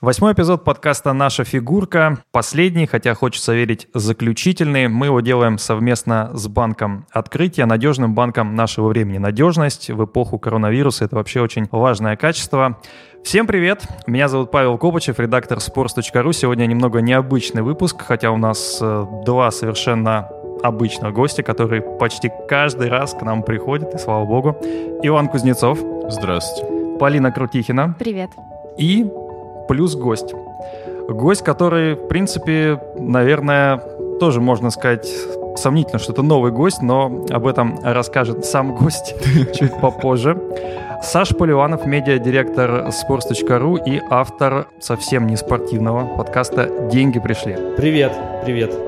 Восьмой эпизод подкаста «Наша фигурка». Последний, хотя хочется верить, заключительный. Мы его делаем совместно с банком «Открытие», надежным банком нашего времени. Надежность в эпоху коронавируса – это вообще очень важное качество. Всем привет! Меня зовут Павел Копачев, редактор sports.ru. Сегодня немного необычный выпуск, хотя у нас э, два совершенно обычных гостя, которые почти каждый раз к нам приходят, и слава богу. Иван Кузнецов. Здравствуйте. Полина Крутихина. Привет. И плюс гость. Гость, который, в принципе, наверное, тоже можно сказать сомнительно, что это новый гость, но об этом расскажет сам гость чуть попозже. Саша Поливанов, медиадиректор sports.ru и автор совсем не спортивного подкаста «Деньги пришли». Привет, привет.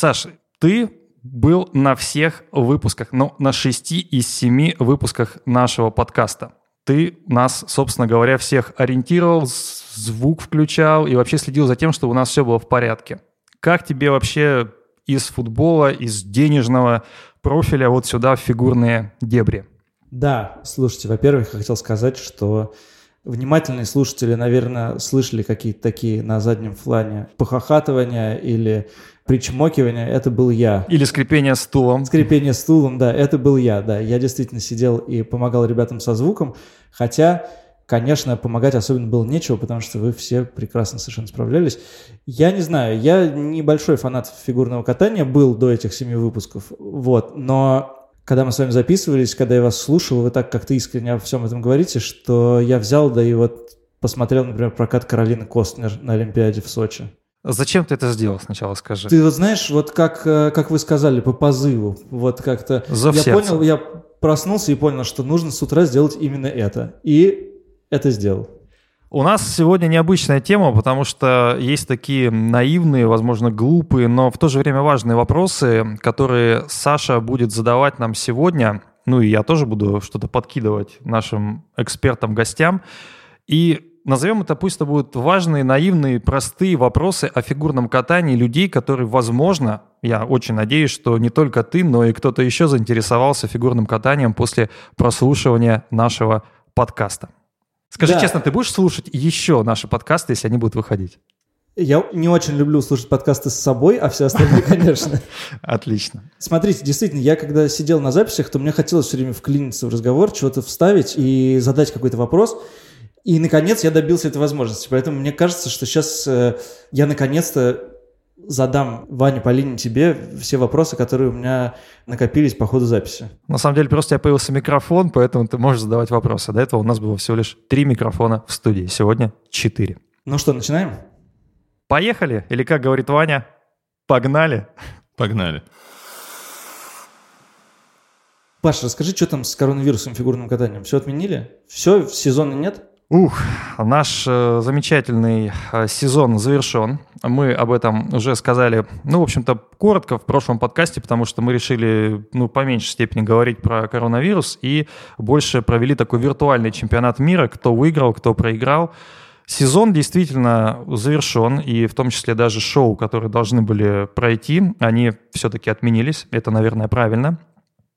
Саш, ты был на всех выпусках, ну, на шести из семи выпусках нашего подкаста. Ты нас, собственно говоря, всех ориентировал, звук включал и вообще следил за тем, чтобы у нас все было в порядке. Как тебе вообще из футбола, из денежного профиля вот сюда в фигурные дебри? Да, слушайте, во-первых, я хотел сказать, что внимательные слушатели, наверное, слышали какие-то такие на заднем плане похохатывания или причмокивание, это был я. Или скрипение стулом. Скрипение стулом, да, это был я, да. Я действительно сидел и помогал ребятам со звуком, хотя, конечно, помогать особенно было нечего, потому что вы все прекрасно совершенно справлялись. Я не знаю, я небольшой фанат фигурного катания был до этих семи выпусков, вот, но когда мы с вами записывались, когда я вас слушал, вы так как-то искренне о всем этом говорите, что я взял, да и вот посмотрел, например, прокат Каролины Костнер на Олимпиаде в Сочи. Зачем ты это сделал сначала, скажи? Ты вот знаешь, вот как, э, как вы сказали, по позыву, вот как-то... За я понял, я проснулся и понял, что нужно с утра сделать именно это. И это сделал. У нас сегодня необычная тема, потому что есть такие наивные, возможно, глупые, но в то же время важные вопросы, которые Саша будет задавать нам сегодня. Ну и я тоже буду что-то подкидывать нашим экспертам, гостям. И назовем это, пусть это будут важные, наивные, простые вопросы о фигурном катании людей, которые, возможно, я очень надеюсь, что не только ты, но и кто-то еще заинтересовался фигурным катанием после прослушивания нашего подкаста. Скажи да. честно, ты будешь слушать еще наши подкасты, если они будут выходить? Я не очень люблю слушать подкасты с собой, а все остальные, конечно. Отлично. Смотрите, действительно, я когда сидел на записях, то мне хотелось все время вклиниться в разговор, чего-то вставить и задать какой-то вопрос. И, наконец, я добился этой возможности. Поэтому мне кажется, что сейчас э, я, наконец-то, задам Ване, Полине, тебе все вопросы, которые у меня накопились по ходу записи. На самом деле, просто у тебя появился микрофон, поэтому ты можешь задавать вопросы. До этого у нас было всего лишь три микрофона в студии. Сегодня четыре. Ну что, начинаем? Поехали? Или, как говорит Ваня, погнали? Погнали. Паша, расскажи, что там с коронавирусом фигурным катанием? Все отменили? Все, сезона нет? Ух, наш э, замечательный э, сезон завершен. Мы об этом уже сказали, ну, в общем-то, коротко в прошлом подкасте, потому что мы решили, ну, по меньшей степени говорить про коронавирус и больше провели такой виртуальный чемпионат мира, кто выиграл, кто проиграл. Сезон действительно завершен, и в том числе даже шоу, которые должны были пройти, они все-таки отменились. Это, наверное, правильно.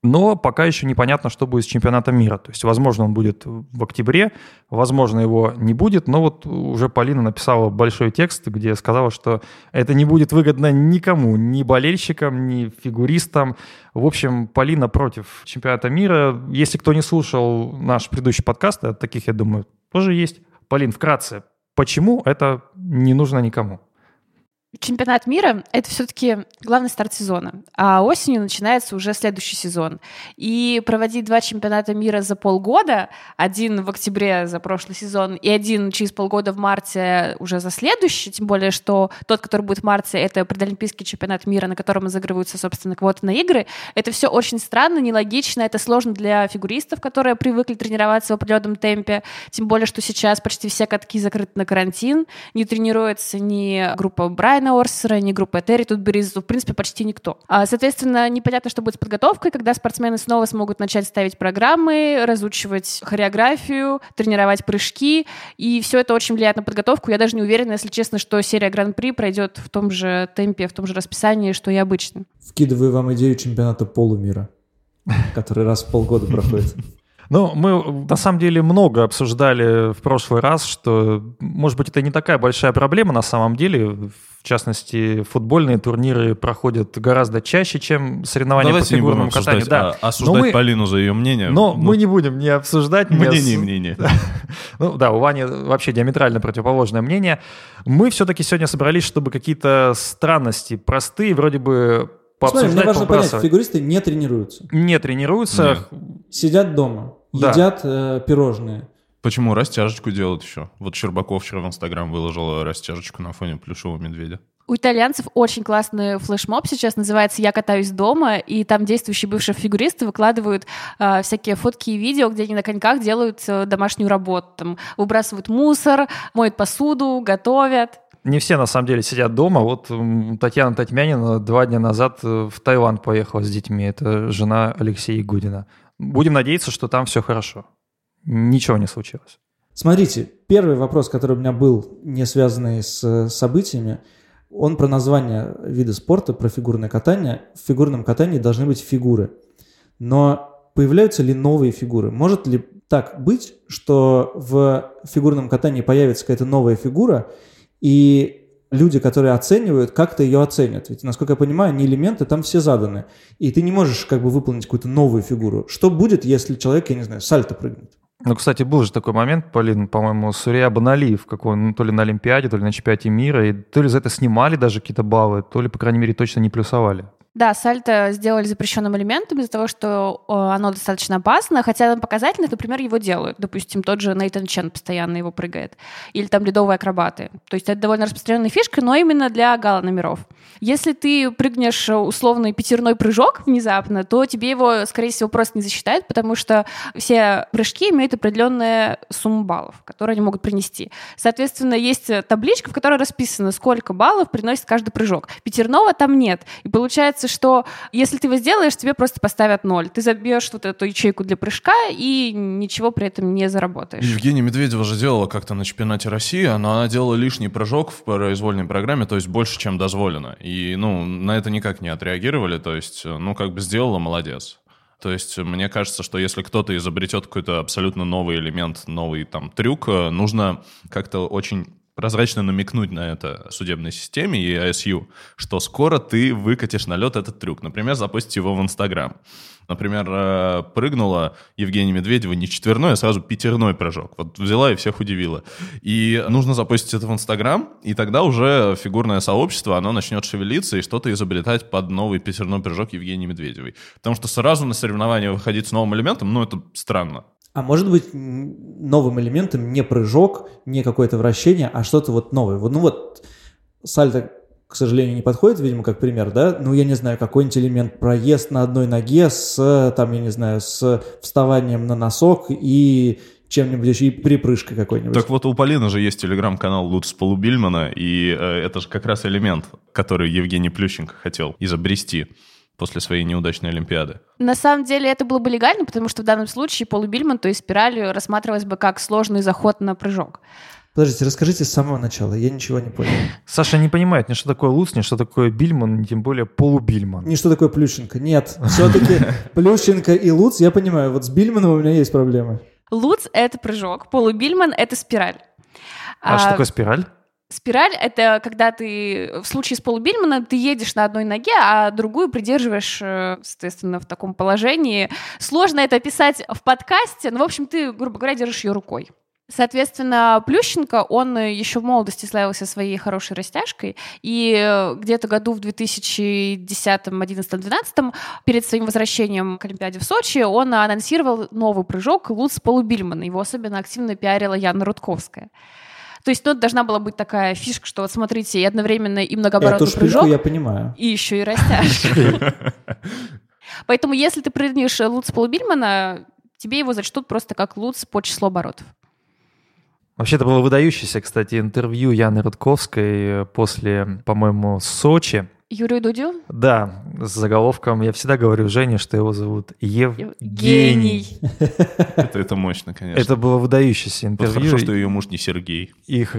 Но пока еще непонятно, что будет с чемпионатом мира. То есть, возможно, он будет в октябре, возможно, его не будет. Но вот уже Полина написала большой текст, где сказала, что это не будет выгодно никому, ни болельщикам, ни фигуристам. В общем, Полина против чемпионата мира. Если кто не слушал наш предыдущий подкаст, а таких, я думаю, тоже есть. Полин, вкратце, почему это не нужно никому? Чемпионат мира — это все-таки главный старт сезона, а осенью начинается уже следующий сезон. И проводить два чемпионата мира за полгода, один в октябре за прошлый сезон и один через полгода в марте уже за следующий, тем более, что тот, который будет в марте, это предолимпийский чемпионат мира, на котором разыгрываются, собственно, квоты на игры. Это все очень странно, нелогично, это сложно для фигуристов, которые привыкли тренироваться в определенном темпе, тем более, что сейчас почти все катки закрыты на карантин, не тренируется ни группа Брайан Райана Орсера, ни группы Терри тут Беризу, в принципе, почти никто. А, соответственно, непонятно, что будет с подготовкой, когда спортсмены снова смогут начать ставить программы, разучивать хореографию, тренировать прыжки, и все это очень влияет на подготовку. Я даже не уверена, если честно, что серия Гран-при пройдет в том же темпе, в том же расписании, что и обычно. Вкидываю вам идею чемпионата полумира, который раз в полгода проходит. Ну, мы на самом деле много обсуждали в прошлый раз, что, может быть, это не такая большая проблема на самом деле. В частности, футбольные турниры проходят гораздо чаще, чем соревнования Давайте по фигурному не будем катанию. Обсуждать, да. а, осуждать мы, Полину за ее мнение. Но ну, мы не будем не обсуждать. Мнение, не мнение. ну да, у Вани вообще диаметрально противоположное мнение. Мы все-таки сегодня собрались, чтобы какие-то странности простые, вроде бы Смотри, мне важно понять, фигуристы не тренируются. Не тренируются. Нет. Сидят дома, да. едят э, пирожные. Почему растяжечку делают еще? Вот Щербаков вчера в Инстаграм выложил растяжечку на фоне плюшевого медведя. У итальянцев очень классный флешмоб сейчас, называется «Я катаюсь дома», и там действующие бывшие фигуристы выкладывают э, всякие фотки и видео, где они на коньках делают э, домашнюю работу, там, выбрасывают мусор, моют посуду, готовят не все на самом деле сидят дома. Вот Татьяна Татьмянина два дня назад э, в Таиланд поехала с детьми. Это жена Алексея Гудина. Будем надеяться, что там все хорошо. Ничего не случилось. Смотрите, первый вопрос, который у меня был, не связанный с э, событиями, он про название вида спорта, про фигурное катание. В фигурном катании должны быть фигуры. Но появляются ли новые фигуры? Может ли так быть, что в фигурном катании появится какая-то новая фигура, и люди, которые оценивают, как-то ее оценят. Ведь, насколько я понимаю, не элементы там все заданы. И ты не можешь как бы выполнить какую-то новую фигуру. Что будет, если человек, я не знаю, сальто прыгнет? Ну, кстати, был же такой момент, Полин, по-моему, Сурия Банали в каком ну, то ли на Олимпиаде, то ли на чемпионате мира, и то ли за это снимали даже какие-то баллы, то ли, по крайней мере, точно не плюсовали. Да, сальто сделали запрещенным элементом из-за того, что оно достаточно опасно, хотя на показательных, например, его делают. Допустим, тот же Нейтан Чен постоянно его прыгает. Или там ледовые акробаты. То есть это довольно распространенная фишка, но именно для гала-номеров. Если ты прыгнешь условный пятерной прыжок внезапно, то тебе его, скорее всего, просто не засчитают, потому что все прыжки имеют определенную сумму баллов, которые они могут принести. Соответственно, есть табличка, в которой расписано, сколько баллов приносит каждый прыжок. Пятерного там нет. И получается, получается, что если ты его сделаешь, тебе просто поставят ноль. Ты забьешь вот эту ячейку для прыжка и ничего при этом не заработаешь. Евгения Медведева же делала как-то на чемпионате России, но она делала лишний прыжок в произвольной программе, то есть больше, чем дозволено. И, ну, на это никак не отреагировали, то есть, ну, как бы сделала, молодец. То есть мне кажется, что если кто-то изобретет какой-то абсолютно новый элемент, новый там трюк, нужно как-то очень прозрачно намекнуть на это судебной системе и ISU, что скоро ты выкатишь на лед этот трюк. Например, запустить его в Инстаграм. Например, э, прыгнула Евгения Медведева не четверной, а сразу пятерной прыжок. Вот взяла и всех удивила. И нужно запустить это в Инстаграм, и тогда уже фигурное сообщество, оно начнет шевелиться и что-то изобретать под новый пятерной прыжок Евгении Медведевой. Потому что сразу на соревнования выходить с новым элементом, ну, это странно. А может быть новым элементом не прыжок, не какое-то вращение, а что-то вот новое. Ну вот сальто, к сожалению, не подходит, видимо, как пример, да? Ну, я не знаю, какой-нибудь элемент проезд на одной ноге с, там, я не знаю, с вставанием на носок и чем-нибудь еще и припрыжкой какой-нибудь. Так вот у Полины же есть телеграм-канал Луц Полубильмана, и э, это же как раз элемент, который Евгений Плющенко хотел изобрести после своей неудачной Олимпиады? На самом деле это было бы легально, потому что в данном случае полубильман, то есть спираль, рассматривалась бы как сложный заход на прыжок. Подождите, расскажите с самого начала, я ничего не понял. Саша не понимает ни что такое Луц, ни что такое Бильман, ни тем более полубильман. Ни что такое Плющенко, нет. Все-таки Плющенко и Луц, я понимаю, вот с Бильманом у меня есть проблемы. Луц — это прыжок, полубильман — это спираль. А, а что такое спираль? Спираль — это когда ты, в случае с полубильмана, ты едешь на одной ноге, а другую придерживаешь, э, соответственно, в таком положении. Сложно это описать в подкасте, но, в общем, ты, грубо говоря, держишь ее рукой. Соответственно, Плющенко, он еще в молодости славился своей хорошей растяжкой, и где-то году в 2010, 11, 12 перед своим возвращением к Олимпиаде в Сочи он анонсировал новый прыжок Луц Полубильмана. Его особенно активно пиарила Яна Рудковская. То есть, ну, должна была быть такая фишка, что вот смотрите, и одновременно и многооборотный Эту прыжок. я понимаю. И еще и растяжка. Поэтому, если ты прыгнешь Луц Полубильмана, тебе его зачтут просто как Луц по числу оборотов. Вообще, это было выдающееся, кстати, интервью Яны Рудковской после, по-моему, Сочи. Юрию Дудю? Да, с заголовком. Я всегда говорю Жене, что его зовут Евгений. Это, это мощно, конечно. Это было выдающееся Вот интервью. хорошо, что ее муж не Сергей. Их...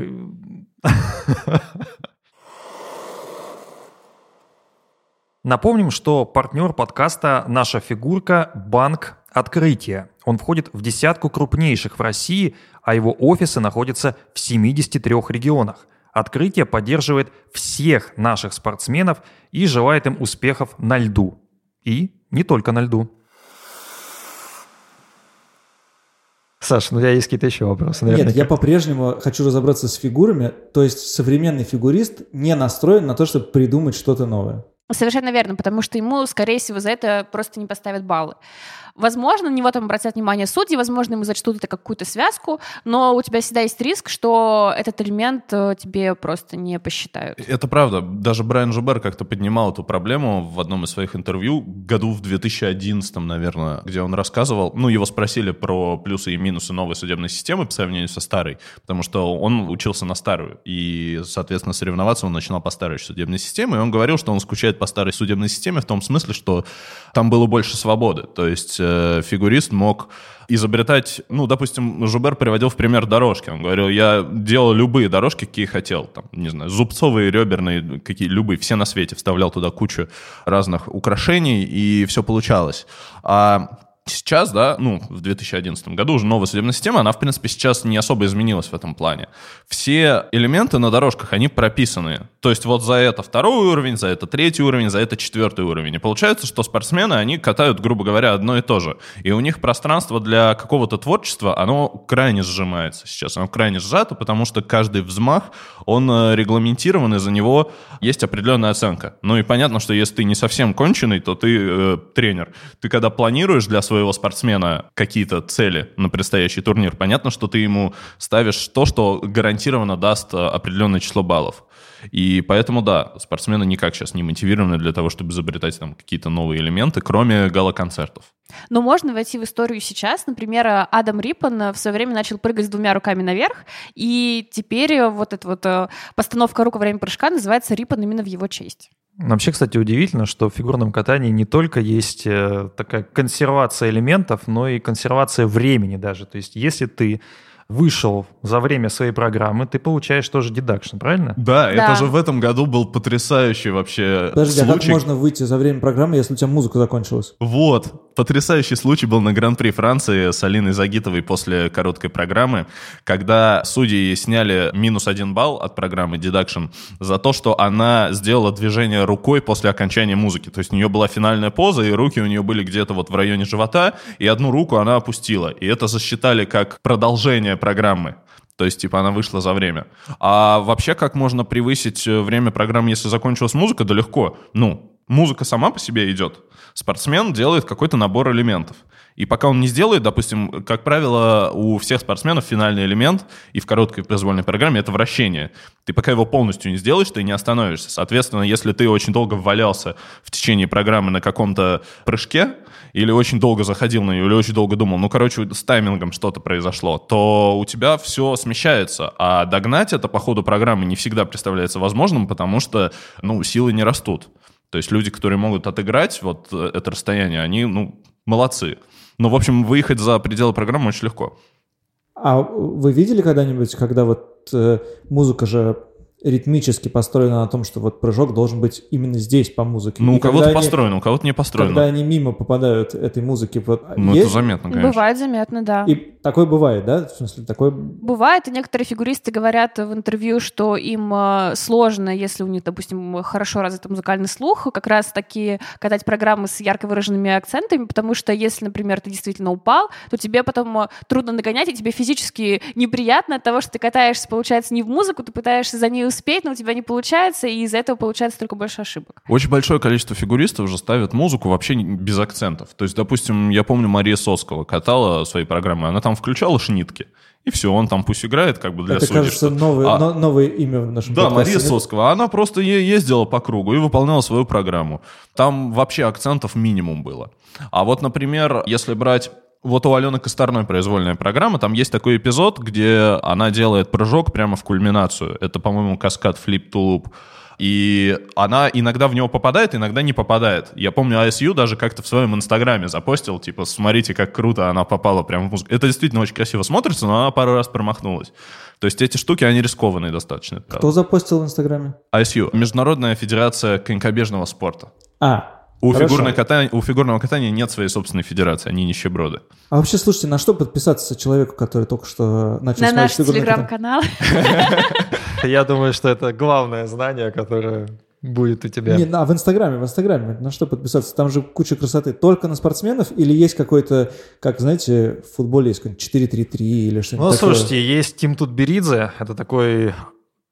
Напомним, что партнер подкаста «Наша фигурка» – банк «Открытие». Он входит в десятку крупнейших в России, а его офисы находятся в 73 регионах. «Открытие» поддерживает всех наших спортсменов и желает им успехов на льду. И не только на льду. Саша, ну у тебя есть какие-то еще вопросы? Нет, наверняка? я по-прежнему хочу разобраться с фигурами. То есть современный фигурист не настроен на то, чтобы придумать что-то новое. Совершенно верно, потому что ему, скорее всего, за это просто не поставят баллы. Возможно, на него там обратят внимание судьи, возможно, ему зачтут это какую-то связку, но у тебя всегда есть риск, что этот элемент э, тебе просто не посчитают. Это правда. Даже Брайан Жубер как-то поднимал эту проблему в одном из своих интервью, году в 2011, наверное, где он рассказывал, ну, его спросили про плюсы и минусы новой судебной системы по сравнению со старой, потому что он учился на старую, и, соответственно, соревноваться он начинал по старой судебной системе, и он говорил, что он скучает по старой судебной системе в том смысле, что там было больше свободы, то есть э, фигурист мог изобретать, ну, допустим, Жубер приводил в пример дорожки. Он говорил, я делал любые дорожки, какие хотел. Там, не знаю, зубцовые, реберные, какие любые, все на свете. Вставлял туда кучу разных украшений, и все получалось. А Сейчас, да, ну, в 2011 году уже новая судебная система, она, в принципе, сейчас не особо изменилась в этом плане. Все элементы на дорожках, они прописаны. То есть вот за это второй уровень, за это третий уровень, за это четвертый уровень. И получается, что спортсмены, они катают, грубо говоря, одно и то же. И у них пространство для какого-то творчества, оно крайне сжимается сейчас. Оно крайне сжато, потому что каждый взмах, он э, регламентирован, и за него есть определенная оценка. Ну и понятно, что если ты не совсем конченый, то ты э, тренер. Ты когда планируешь для своего спортсмена какие-то цели на предстоящий турнир, понятно, что ты ему ставишь то, что гарантированно даст э, определенное число баллов. И поэтому, да, спортсмены никак сейчас не мотивированы для того, чтобы изобретать там какие-то новые элементы, кроме гала-концертов. Но можно войти в историю сейчас. Например, Адам Риппон в свое время начал прыгать с двумя руками наверх, и теперь вот эта вот э, постановка рук во время прыжка называется Риппон именно в его честь. Вообще, кстати, удивительно, что в фигурном катании не только есть э, такая консервация элементов, но и консервация времени даже. То есть если ты вышел за время своей программы, ты получаешь тоже дедакшн, правильно? Да, Да. это же в этом году был потрясающий вообще Подожди, а как случай. можно выйти за время программы, если у тебя музыка закончилась? Вот, потрясающий случай был на Гран-при Франции с Алиной Загитовой после короткой программы, когда судьи сняли минус один балл от программы Deduction за то, что она сделала движение рукой после окончания музыки. То есть у нее была финальная поза, и руки у нее были где-то вот в районе живота, и одну руку она опустила. И это засчитали как продолжение программы. То есть, типа, она вышла за время. А вообще, как можно превысить э, время программы, если закончилась музыка? Да легко. Ну, музыка сама по себе идет. Спортсмен делает какой-то набор элементов. И пока он не сделает, допустим, как правило, у всех спортсменов финальный элемент и в короткой произвольной программе это вращение. Ты пока его полностью не сделаешь, ты не остановишься. Соответственно, если ты очень долго валялся в течение программы на каком-то прыжке, или очень долго заходил на нее, или очень долго думал, ну, короче, с таймингом что-то произошло, то у тебя все смещается. А догнать это по ходу программы не всегда представляется возможным, потому что, ну, силы не растут. То есть люди, которые могут отыграть вот э, это расстояние, они, ну, молодцы. Но, в общем, выехать за пределы программы очень легко. А вы видели когда-нибудь, когда вот э, музыка же ритмически построена на том, что вот прыжок должен быть именно здесь по музыке? Ну, И у кого-то они- построено, у кого-то не построено. Когда они мимо попадают этой музыки, вот Ну, есть? это заметно, конечно. Бывает заметно, да. И такое бывает, да? В смысле, такое... Бывает, и некоторые фигуристы говорят в интервью, что им э, сложно, если у них, допустим, хорошо развит музыкальный слух, как раз таки катать программы с ярко выраженными акцентами, потому что если, например, ты действительно упал, то тебе потом э, трудно нагонять, и тебе физически неприятно от того, что ты катаешься, получается, не в музыку, ты пытаешься за ней успеть, но у тебя не получается, и из-за этого получается только больше ошибок. Очень большое количество фигуристов уже ставят музыку вообще без акцентов. То есть, допустим, я помню, Мария Соскова катала свои программы, она там включала шнитки. И все, он там пусть играет как бы для Это, судей. кажется, что- новое, А, но- новое имя в нашем Да, подкасте. Мария Нет? Соскова. Она просто е- ездила по кругу и выполняла свою программу. Там вообще акцентов минимум было. А вот, например, если брать Вот у Алены Косторной произвольная программа, там есть такой эпизод, где она делает прыжок прямо в кульминацию. Это, по-моему, каскад флип-тулуп. И она иногда в него попадает, иногда не попадает. Я помню, ISU даже как-то в своем инстаграме запостил, типа, смотрите, как круто она попала прямо в музыку. Это действительно очень красиво смотрится, но она пару раз промахнулась. То есть эти штуки, они рискованные достаточно. Кто запостил в Инстаграме? ISU. Международная федерация конькобежного спорта. А, У, фигурной катания, у фигурного катания нет своей собственной федерации, они нищеброды. а вообще, слушайте, на что подписаться человеку, который только что начал На наш телеграм-канал. Я думаю, что это главное знание, которое будет у тебя. Не, на, в Инстаграме, в Инстаграме. На что подписаться? Там же куча красоты. Только на спортсменов или есть какой-то, как, знаете, в футболе есть какой-нибудь 4-3-3 или что-нибудь Ну, такое? слушайте, есть Тим Тутберидзе, это такой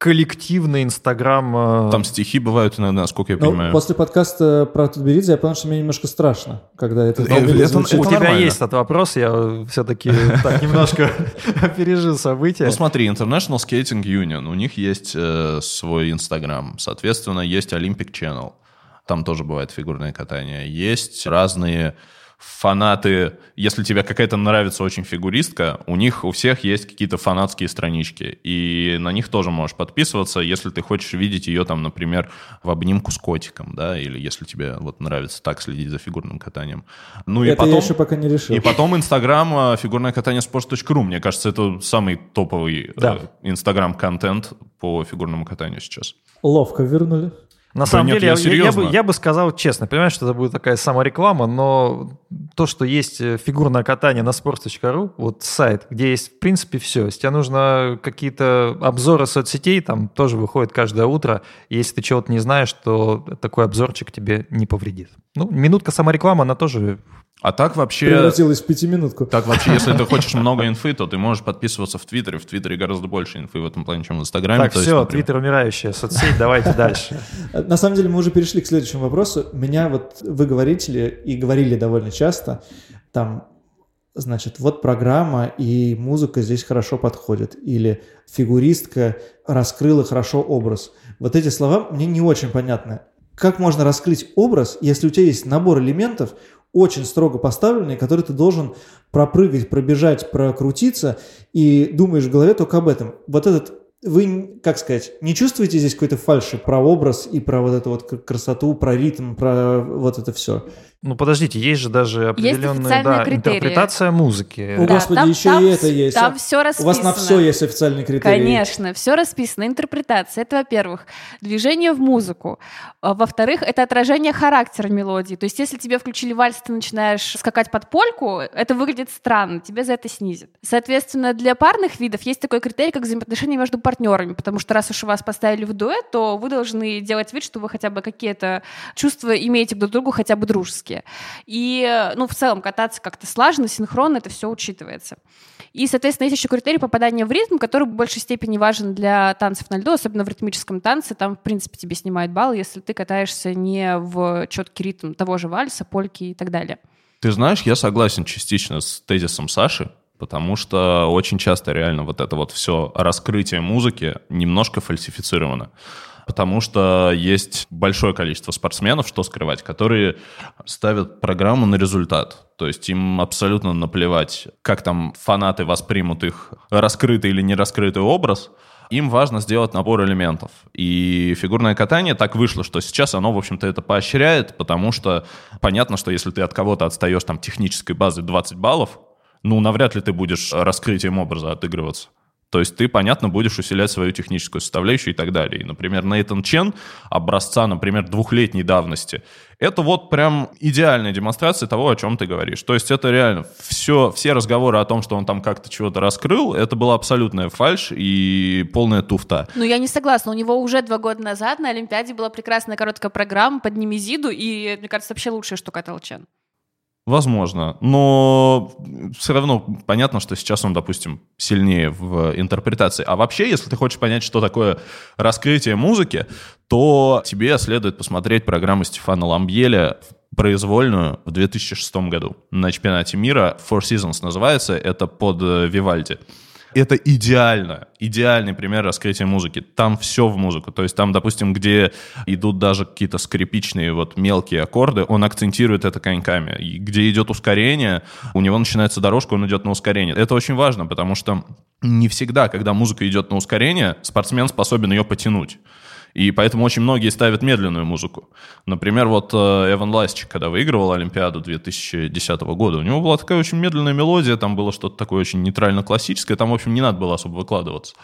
коллективный инстаграм. э, Там стихи бывают иногда, насколько я Ну, понимаю. после подкаста про Тутберидзе я понял, что мне немножко страшно, когда это Э, это- у тебя нормально. есть этот вопрос, я все-таки так немножко опережил события. Ну смотри, International Skating Union, у них есть э, свой Инстаграм, соответственно, есть Olympic Channel, там тоже бывает фигурное катание, есть разные фанаты, если тебе какая-то нравится очень фигуристка, у них у всех есть какие-то фанатские странички, и на них тоже можешь подписываться, если ты хочешь видеть ее там, например, в обнимку с котиком, да, или если тебе вот нравится так следить за фигурным катанием. Ну и это потом... я еще пока не решил. И потом Инстаграм э, фигурное катание sports.ru. Мне кажется, это самый топовый Да. Инстаграм-контент по фигурному катанию сейчас. Ловко вернули. На Да самом нет, деле, я я, я- бы, я бы сказал честно, понимаешь, что это будет такая самореклама, но то, что есть э, фигурное катание на sports.ru, вот сайт, где есть, в принципе, все. Если тебе нужно какие-то обзоры соцсетей, там тоже выходит каждое утро. Если ты чего-то не знаешь, то такой обзорчик тебе не повредит. Ну, минутка саморекламы, она тоже... А так вообще... Превратилась в пятиминутку. Так вообще, если ты хочешь много инфы, то ты можешь подписываться в Твиттере. В Твиттере гораздо больше инфы в этом плане, чем в Инстаграме. Так, То есть, все, например, Твиттер умирающая соцсеть, давайте дальше. На самом деле мы уже перешли к следующему вопросу. Меня вот вы говорите и говорили довольно часто, там, значит, вот программа и музыка здесь хорошо подходит, или фигуристка раскрыла хорошо образ. Вот эти слова мне не очень понятны. Как можно раскрыть образ, если у тебя есть набор элементов, очень строго поставленные, которые ты должен пропрыгать, пробежать, прокрутиться, и думаешь в голове только об этом. Вот этот вы, как сказать, не чувствуете здесь какой-то фальши про образ и про вот эту вот красоту, про ритм, про вот это все? Ну, подождите, есть же даже определенная да, критерии. интерпретация музыки. О, Господи, еще и это есть. Там все У расписано. вас на все есть официальные критерии. Конечно, все расписано. Интерпретация. Это, во-первых, движение в музыку. А, Во-вторых, это отражение характера мелодии. То есть, если тебе включили вальс, ты начинаешь скакать под польку, это выглядит странно, тебе за это снизят. Соответственно, для парных видов есть такой критерий, как взаимоотношения между партнерами, потому что раз уж вас поставили в дуэт, то вы должны делать вид, что вы хотя бы какие-то чувства имеете друг к другу, хотя бы дружеские. И, ну, в целом, кататься как-то слаженно, синхронно, это все учитывается. И, соответственно, есть еще критерий попадания в ритм, который в большей степени важен для танцев на льду, особенно в ритмическом танце. Там, в принципе, тебе снимают балл, если ты катаешься не в четкий ритм того же вальса, польки и так далее. Ты знаешь, я согласен частично с тезисом Саши, потому что очень часто реально вот это вот все раскрытие музыки немножко фальсифицировано. Потому что есть большое количество спортсменов, что скрывать, которые ставят программу на результат. То есть им абсолютно наплевать, как там фанаты воспримут их раскрытый или не раскрытый образ. Им важно сделать набор элементов. И фигурное катание так вышло, что сейчас оно, в общем-то, это поощряет, потому что понятно, что если ты от кого-то отстаешь там технической базы 20 баллов, ну, навряд ли ты будешь раскрытием образа отыгрываться. То есть ты, понятно, будешь усилять свою техническую составляющую и так далее. И, например, Нейтан Чен, образца, например, двухлетней давности, это вот прям идеальная демонстрация того, о чем ты говоришь. То есть это реально все, все разговоры о том, что он там как-то чего-то раскрыл, это была абсолютная фальшь и полная туфта. Ну, я не согласна. У него уже два года назад на Олимпиаде была прекрасная короткая программа под Немезиду, и, мне кажется, вообще лучшее, что катал Чен. Возможно, но все равно понятно, что сейчас он, допустим, сильнее в интерпретации. А вообще, если ты хочешь понять, что такое раскрытие музыки, то тебе следует посмотреть программу Стефана Ламбьеля произвольную в 2006 году на чемпионате мира. Four Seasons называется, это под э, Вивальди. Это идеально, идеальный пример раскрытия музыки. Там все в музыку. То есть там, допустим, где идут даже какие-то скрипичные вот мелкие аккорды, он акцентирует это коньками. И где идет ускорение, у него начинается дорожка, он идет на ускорение. Это очень важно, потому что не всегда, когда музыка идет на ускорение, спортсмен способен ее потянуть. И поэтому очень многие ставят медленную музыку. Например, вот э, Эван Ластик, когда выигрывал Олимпиаду 2010 года, у него была такая очень медленная мелодия, там было что-то такое очень нейтрально-классическое, там, в общем, не надо было особо выкладываться.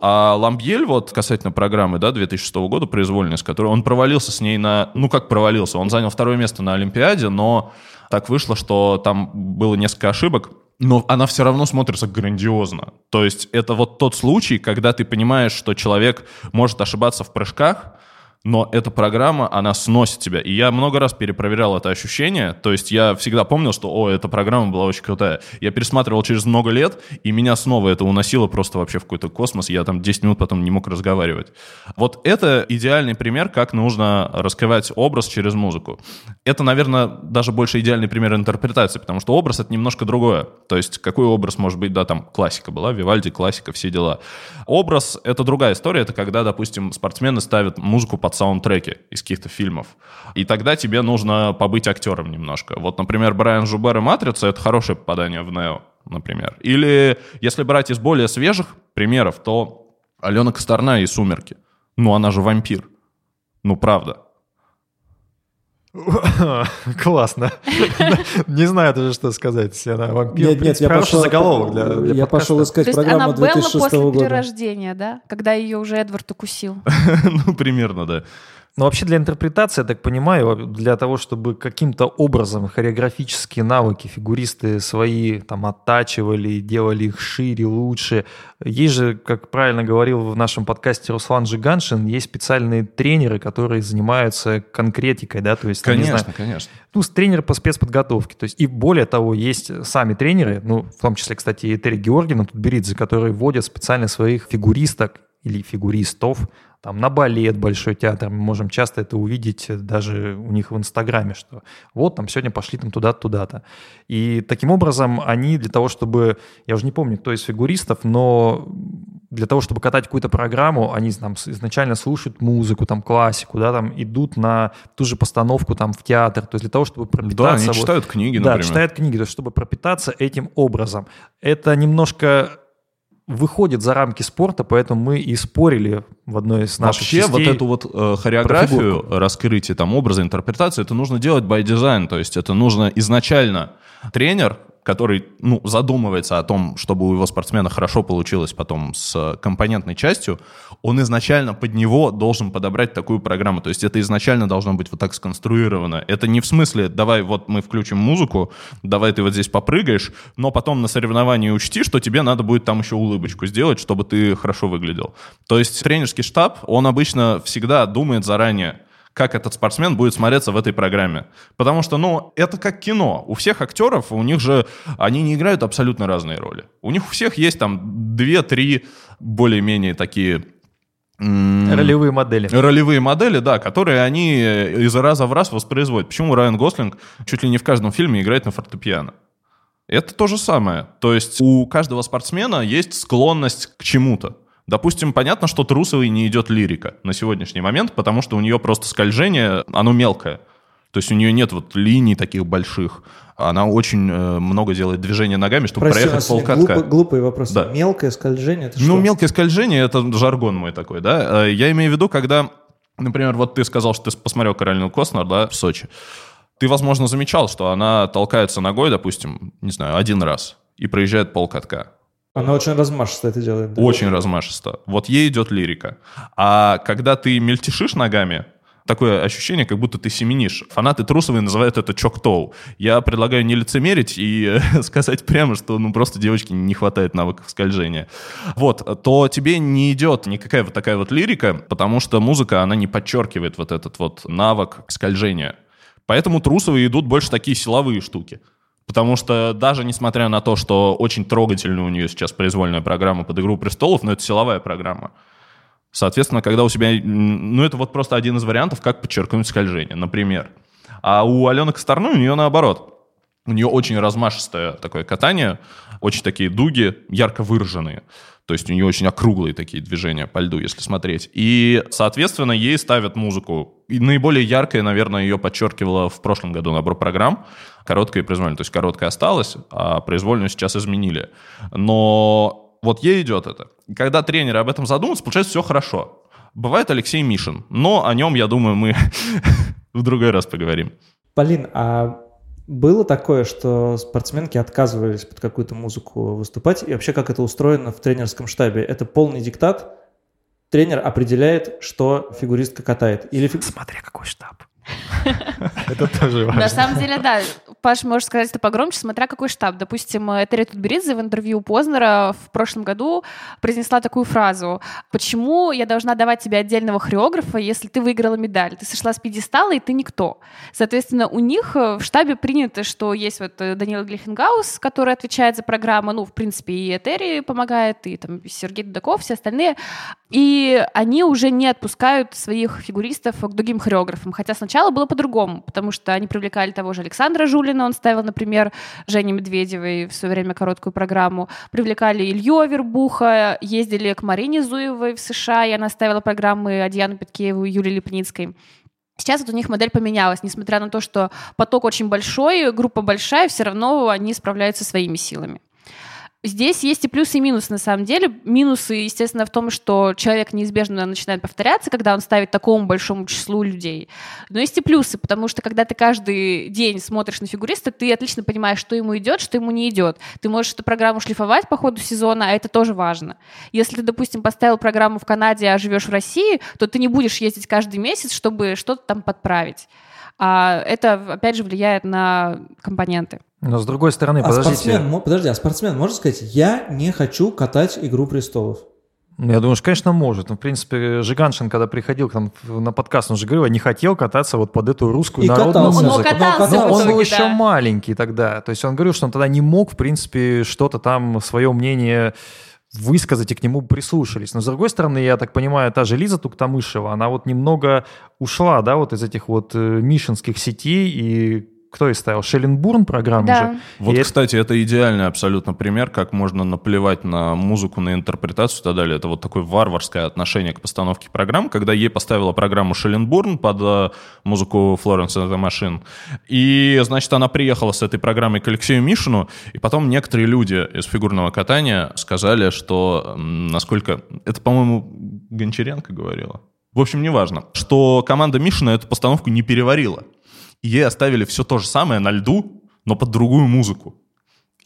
А Ламбьель, вот касательно программы, да, 2006 года, произвольной, с которой он провалился с ней на... Ну, как провалился? Он занял второе место на Олимпиаде, но так вышло, что там было несколько ошибок, но она все равно смотрится грандиозно. То есть это вот тот случай, когда ты понимаешь, что человек может ошибаться в прыжках, но эта программа, она сносит тебя. И я много раз перепроверял это ощущение, то есть я всегда помнил, что, о, эта программа была очень крутая. Я пересматривал через много лет, и меня снова это уносило просто вообще в какой-то космос, я там 10 минут потом не мог разговаривать. Вот это идеальный пример, как нужно раскрывать образ через музыку. Это, наверное, даже больше идеальный пример интерпретации, потому что образ — это немножко другое. То есть какой образ может быть, да, там классика была, Вивальди, классика, все дела. Образ — это другая история, это когда, допустим, спортсмены ставят музыку под саундтреки из каких-то фильмов. И тогда тебе нужно побыть актером немножко. Вот, например, Брайан Жубер и «Матрица» — это хорошее попадание в «Нео», например. Или, если брать из более свежих примеров, то Алена Косторна и «Сумерки». Ну, она же вампир. Ну, правда. Классно. Не знаю даже, что сказать. Она вампир. Нет, нет, я пошел, заголовок для, для я пошел искать программу она Белла 2006 после года. перерождения, да? Когда ее уже Эдвард укусил. Ну, примерно, да. Но вообще для интерпретации, я так понимаю, для того, чтобы каким-то образом хореографические навыки фигуристы свои там оттачивали, делали их шире, лучше. Есть же, как правильно говорил в нашем подкасте Руслан Жиганшин, есть специальные тренеры, которые занимаются конкретикой, да, то есть... там, не Конечно, знаю, конечно. ну, тренеры по спецподготовке. То есть, и более того, есть сами тренеры, ну, в том числе, кстати, и Терри Георгиевна Тутберидзе, которые вводят специально своих фигуристок или фигуристов там на балет Большой театр. Мы можем часто это увидеть даже у них в Инстаграме, что вот там сегодня пошли там туда-то, туда-то. И таким образом они для того, чтобы, я уже не помню, кто из фигуристов, но для того, чтобы катать какую-то программу, они там изначально слушают музыку, там классику, да, там идут на ту же постановку там в театр, то есть для того, чтобы пропитаться... Да, они вот- читают книги, да, например. читают книги, то есть чтобы пропитаться этим образом. Это немножко выходит за рамки спорта, поэтому мы и спорили в одной из наших Вообще вот частей. эту вот э, хореографию, раскрытие там образа, интерпретации, это нужно делать by design, то есть это нужно изначально тренер, который ну, задумывается о том, чтобы у его спортсмена хорошо получилось потом с компонентной частью, он изначально под него должен подобрать такую программу. То есть это изначально должно быть вот так сконструировано. Это не в смысле, давай вот мы включим музыку, давай ты вот здесь попрыгаешь, но потом на соревновании учти, что тебе надо будет там еще улыбочку сделать, чтобы ты хорошо выглядел. То есть тренерский штаб, он обычно всегда думает заранее, как этот спортсмен будет смотреться в этой программе. Потому что, ну, это как кино. У всех актеров, у них же, они не играют абсолютно разные роли. У них у всех есть там две-три более-менее такие... Ролевые модели. Ролевые модели, да, которые они э, из раза в раз воспроизводят. Почему Райан Гослинг чуть ли не в каждом фильме играет на фортепиано? Это то же самое. То есть у каждого спортсмена есть склонность к чему-то. Допустим, понятно, что Трусовой не идет лирика на сегодняшний момент, потому что у нее просто скольжение, оно мелкое. То есть у нее нет вот линий таких больших. Она очень э, много делает движения ногами, чтобы Прости, проехать полкатка. глупо- глупый вопрос. Да. Мелкое скольжение, это Ну, что? мелкое скольжение — это жаргон мой такой, да. Э, Я имею в виду, когда, например, вот ты сказал, что ты посмотрел Каролину Костнер, да, в Сочи. Ты, возможно, замечал, что она толкается ногой, допустим, не знаю, один раз и проезжает полкатка. Она очень размашисто это делает. да. Очень размашисто. Вот ей идет лирика. А когда ты мельтешишь ногами, такое ощущение, как будто ты семенишь. Фанаты Трусовой называют это чок-тоу. Я предлагаю не лицемерить и сказать прямо, что ну просто девочке не хватает навыков скольжения. Вот, то тебе не идет никакая вот такая вот лирика, потому что музыка, она не подчеркивает вот этот вот навык скольжения. Поэтому Трусовые идут больше такие силовые штуки. Потому что даже несмотря на то, что очень трогательная у нее сейчас произвольная программа под «Игру престолов», но это силовая программа. Соответственно, когда у себя... Ну, это вот просто один из вариантов, как подчеркнуть скольжение, например. А у Алены Косторной у нее наоборот. У нее очень размашистое такое катание, очень такие дуги, ярко выраженные. То есть у нее очень округлые такие движения по льду, если смотреть. И, соответственно, ей ставят музыку. И наиболее яркая, наверное, ее подчеркивала в прошлом году набор программ. Короткая и произвольная. То есть короткая осталась, а произвольную сейчас изменили. Но вот ей идет это. Когда тренеры об этом задумываются, получается все хорошо. Бывает Алексей Мишин, но о нем, я думаю, мы в другой раз поговорим. Полин, а было такое, что спортсменки отказывались под какую-то музыку выступать? И вообще, как это устроено в тренерском штабе? Это полный диктат? Тренер определяет, что фигуристка катает? Или фиг... Смотря какой штаб. Это тоже важно. На самом деле, да. Паш, можешь сказать это погромче, смотря какой штаб. Допустим, Терри Тутберидзе в интервью Познера в прошлом году произнесла такую фразу. «Почему я должна давать тебе отдельного хореографа, если ты выиграла медаль? Ты сошла с пьедестала, и ты никто». Соответственно, у них в штабе принято, что есть вот Данила Глихенгаус, который отвечает за программу, ну, в принципе, и Терри помогает, и там Сергей Дудаков, все остальные. И они уже не отпускают своих фигуристов к другим хореографам. Хотя сначала было по-другому, потому что они привлекали того же Александра Жулина, он ставил, например, Жене Медведевой в свое время короткую программу. Привлекали Илью Авербуха, ездили к Марине Зуевой в США, и она ставила программы Адьяну Петкееву и Юлии Липницкой. Сейчас вот у них модель поменялась, несмотря на то, что поток очень большой, группа большая, все равно они справляются своими силами. Здесь есть и плюсы, и минусы, на самом деле. Минусы, естественно, в том, что человек неизбежно начинает повторяться, когда он ставит такому большому числу людей. Но есть и плюсы, потому что когда ты каждый день смотришь на фигуриста, ты отлично понимаешь, что ему идет, что ему не идет. Ты можешь эту программу шлифовать по ходу сезона, а это тоже важно. Если ты, допустим, поставил программу в Канаде, а живешь в России, то ты не будешь ездить каждый месяц, чтобы что-то там подправить. А это, опять же, влияет на компоненты. Но с другой стороны, А подождите. спортсмен, подожди, а спортсмен может сказать, я не хочу катать «Игру престолов»? Ну, Я думаю, что, конечно, может. Ну, в принципе, Жиганшин, когда приходил к нам на подкаст, он же говорил, я не хотел кататься вот под эту русскую И народную катался. Но музыку. катался Но он был итоге, еще да. маленький тогда. То есть он говорил, что он тогда не мог, в принципе, что-то там, свое мнение высказать и к нему прислушались. Но, с другой стороны, я так понимаю, та же Лиза Туктамышева, она вот немного ушла, да, вот из этих вот э, мишинских сетей, и кто и ставил? Шелленбурн программу Да. же? Вот, И это- кстати, это идеальный абсолютно пример, как можно наплевать на музыку, на интерпретацию и так далее. Это вот такое варварское отношение к постановке программ, когда ей поставила программу Шелленбурн под э, музыку Florence and the Machine. И, значит, она приехала с этой программой к Алексею Мишину, и потом некоторые люди из фигурного катания сказали, что, насколько... Это, по-моему, Гончаренко говорила. В общем, неважно. Что команда Мишина эту постановку не переварила. И ей оставили все то же самое на льду, но под другую музыку.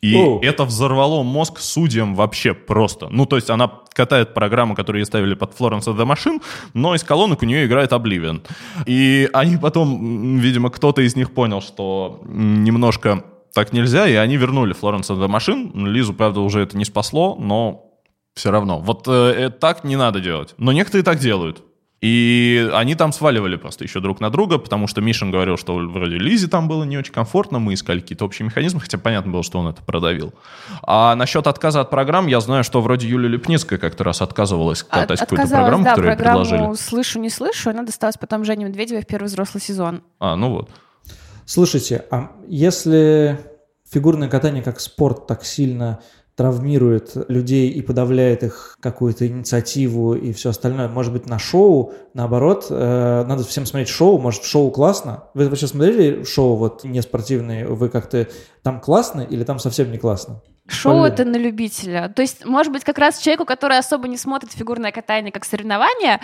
И Оу. это взорвало мозг судьям вообще просто. Ну, то есть она катает программу, которую ей ставили под Florence and the Machine, но из колонок у нее играет Oblivion. И они потом, видимо, кто-то из них понял, что немножко так нельзя, и они вернули Florence and the Machine. Лизу, правда, уже это не спасло, но все равно. Вот э, э, так не надо делать. Но некоторые так делают. И они там сваливали просто еще друг на друга, потому что Мишин говорил, что вроде Лизе там было не очень комфортно, мы искали какие-то общие механизмы, хотя понятно было, что он это продавил. А насчет отказа от программ, я знаю, что вроде Юлия Лепницкая как-то раз отказывалась От- катать какую-то отказалась, программу, да, которую программу предложили. «Слышу, не слышу», она досталась потом Жене Медведевой в первый взрослый сезон. А, ну вот. Слушайте, а если фигурное катание как спорт так сильно травмирует людей и подавляет их какую-то инициативу и все остальное, может быть, на шоу, наоборот, э, надо всем смотреть шоу, может, шоу классно? Вы вообще смотрели шоу вот не спортивные, вы как-то там классно или там совсем не классно? Шоу это на любителя. То есть, может быть, как раз человеку, который особо не смотрит фигурное катание как соревнование,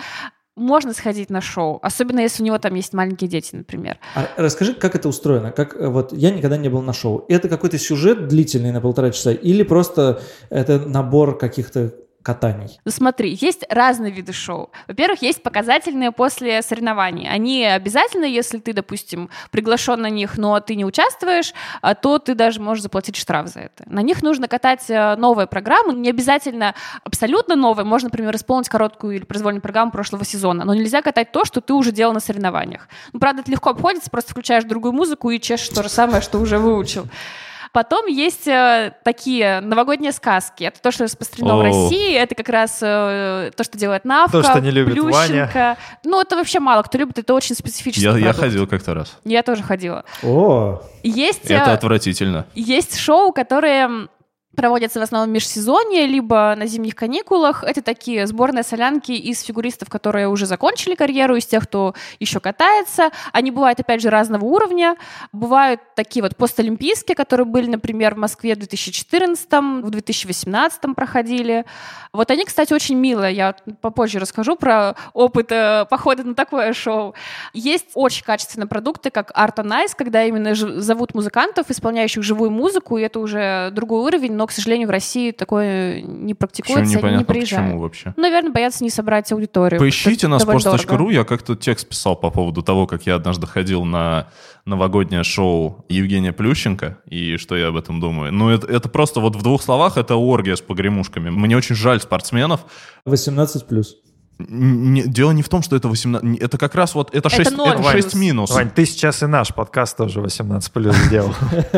можно сходить на шоу, особенно если у него там есть маленькие дети, например. А расскажи, как это устроено? Как э, вот я никогда не был на шоу. Это какой-то сюжет длительный на полтора часа или просто это набор каких-то катаний? Ну смотри, есть разные виды шоу. Во-первых, есть показательные после соревнований. Они обязательно, если ты, допустим, приглашен на них, но ты не участвуешь, а, то ты даже можешь заплатить штраф за это. На них нужно катать э, новые программы, не обязательно абсолютно новые. Можно, например, исполнить короткую или произвольную программу прошлого сезона, но нельзя катать то, что ты уже делал на соревнованиях. Ну, правда, это легко обходится, просто включаешь другую музыку и чешешь то же самое, что уже выучил. Потом есть э, такие новогодние сказки. Это то, что распространено в О. России. Это как раз э, то, что делает Навка, То, что не любит Плющенко. Ну, это вообще мало кто любит. Это очень специфический Я, я ходил как-то раз. Я тоже ходила. О, Есть, Это э, отвратительно. есть шоу, которые проводятся в основном в межсезонье, либо на зимних каникулах. Это такие сборные солянки из фигуристов, которые уже закончили карьеру, из тех, кто еще катается. Они бывают, опять же, разного уровня. Бывают такие вот постолимпийские, которые были, например, в Москве в 2014, в 2018 проходили. Вот они, кстати, очень милые. Я попозже расскажу про опыт э, похода на такое шоу. Есть очень качественные продукты, как Art on Ice, когда именно зовут музыкантов, исполняющих живую музыку, и это уже другой уровень, но, к сожалению, в России такое не Причем практикуется, они не приезжают. почему вообще. Ну, Наверное, боятся не собрать аудиторию. Поищите Это на довольно дорого. sports.ru. Я как-то текст писал по поводу того, как я однажды ходил на новогоднее шоу Евгения Плющенко и что я об этом думаю. Ну, это, это просто вот в двух словах это оргия с погремушками. Мне очень жаль спортсменов. 18 плюс. Не- дело не в том, что это 18... Это как раз вот... Это Это 6, ноль это минус. 6 минус. Вань, ты сейчас и наш подкаст тоже 18 плюс сделал.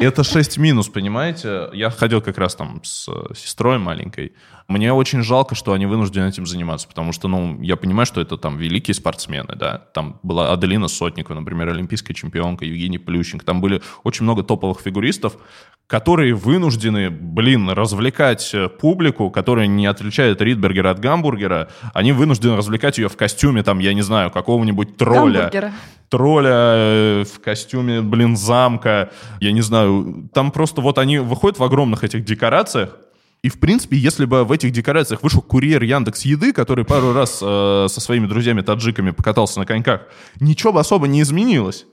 Это 6 минус, понимаете? Я ходил как раз там с э, сестрой маленькой. Мне очень жалко, что они вынуждены этим заниматься, потому что, ну, я понимаю, что это там великие спортсмены, да. Там была Аделина Сотникова, например, олимпийская чемпионка, Евгений Плющенко. Там были очень много топовых фигуристов, которые вынуждены, блин, развлекать э, публику, которая не отличает Ридбергера от гамбургера. Они вынуждены развлекать ее в костюме, там, я не знаю, какого-нибудь тролля тролля э, в костюме, блин, замка. Я не знаю. Там просто вот они выходят в огромных этих декорациях. И, в принципе, если бы в этих декорациях вышел курьер Яндекс Еды, который пару раз э, со своими друзьями-таджиками покатался на коньках, ничего бы особо не изменилось.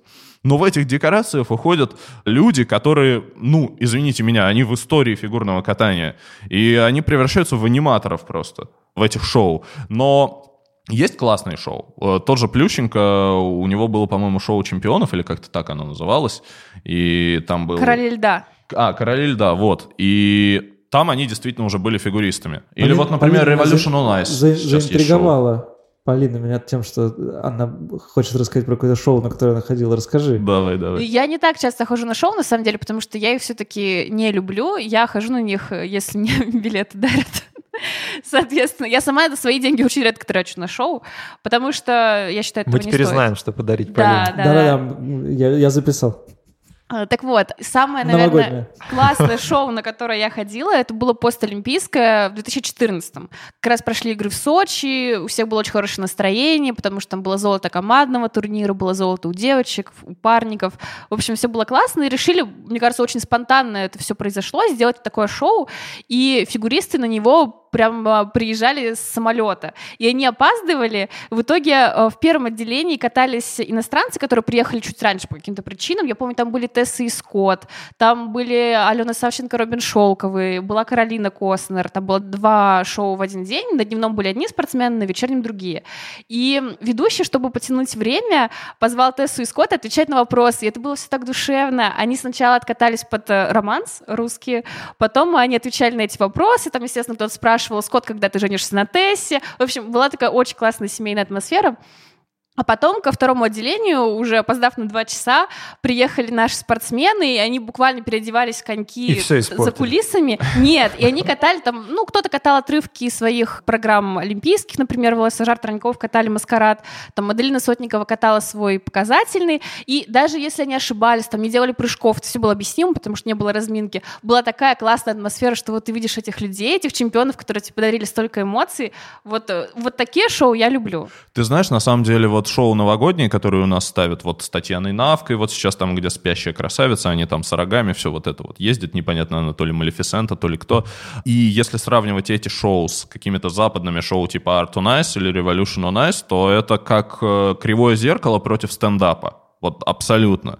Но в этих декорациях выходят люди, которые, ну, извините меня, они в истории фигурного катания. И они превращаются в аниматоров просто в этих шоу. Но есть классные шоу. Э, Тот же Плющенко, у него было, по-моему, шоу чемпионов, или как-то так оно называлось. И там был... Короли льда. А, Короли льда, вот. И там они действительно уже были фигуристами. Или Полин- вот, например, меня Revolution on Ice. за- заинтриговала Полина меня тем, что она хочет рассказать про какое-то шоу, на которое она ходила. Расскажи. Давай, давай. Я не так часто хожу на шоу, на самом деле, потому что я их все-таки не люблю. Я хожу на них, если мне билеты дарят. Соответственно, я сама на свои деньги очень редко трачу на шоу, потому что я считаю, этого Мы не теперь стоит. знаем, что подарить Да, Полине. да, да. Да-да-да, я, я записал. А, Так вот, самое, наверное, Новогоднее. классное шоу, на которое я ходила, это было постолимпийское в 2014 Как раз прошли игры в Сочи, у всех было очень хорошее настроение, потому что там было золото командного турнира, было золото у девочек, у парников. В общем, все было классно, и решили, мне кажется, очень спонтанно это все произошло, сделать такое шоу, и фигуристы на него прям а, приезжали с самолета. И они опаздывали. В итоге а, в первом отделении катались иностранцы, которые приехали чуть раньше по каким-то причинам. Я помню, там были Тесса и Скотт, там были Алена Савченко, Робин Шелковый, была Каролина Коснер. Там было два шоу в один день. На дневном были одни спортсмены, на вечернем другие. И ведущий, чтобы потянуть время, позвал Тессу и Скотта отвечать на вопросы. И это было все так душевно. Они сначала откатались под э, романс русский, потом они отвечали на эти вопросы. Там, естественно, кто-то спрашивал, Скотт, когда ты женишься на Тессе. В общем, была такая очень классная семейная атмосфера. А потом ко второму отделению, уже опоздав на два часа, приехали наши спортсмены, и они буквально переодевались в коньки за кулисами. Нет, и они катали там, ну, кто-то катал отрывки своих программ олимпийских, например, Волоса Жар Троньков катали «Маскарад», там Аделина Сотникова катала свой показательный, и даже если они ошибались, там не делали прыжков, это все было объяснимо, потому что не было разминки, была такая классная атмосфера, что вот ты видишь этих людей, этих чемпионов, которые тебе подарили столько эмоций, вот, э, вот такие шоу я люблю. Ты знаешь, на самом деле, вот шоу новогодние, которые у нас ставят вот с Татьяной Навкой, вот сейчас там, где спящая красавица, они там с рогами, все вот это вот ездит, непонятно, она то ли Малефисента, то ли кто. И если сравнивать эти шоу с какими-то западными шоу типа Art on Ice или Revolution on Ice, то это как э, кривое зеркало против стендапа. Вот абсолютно.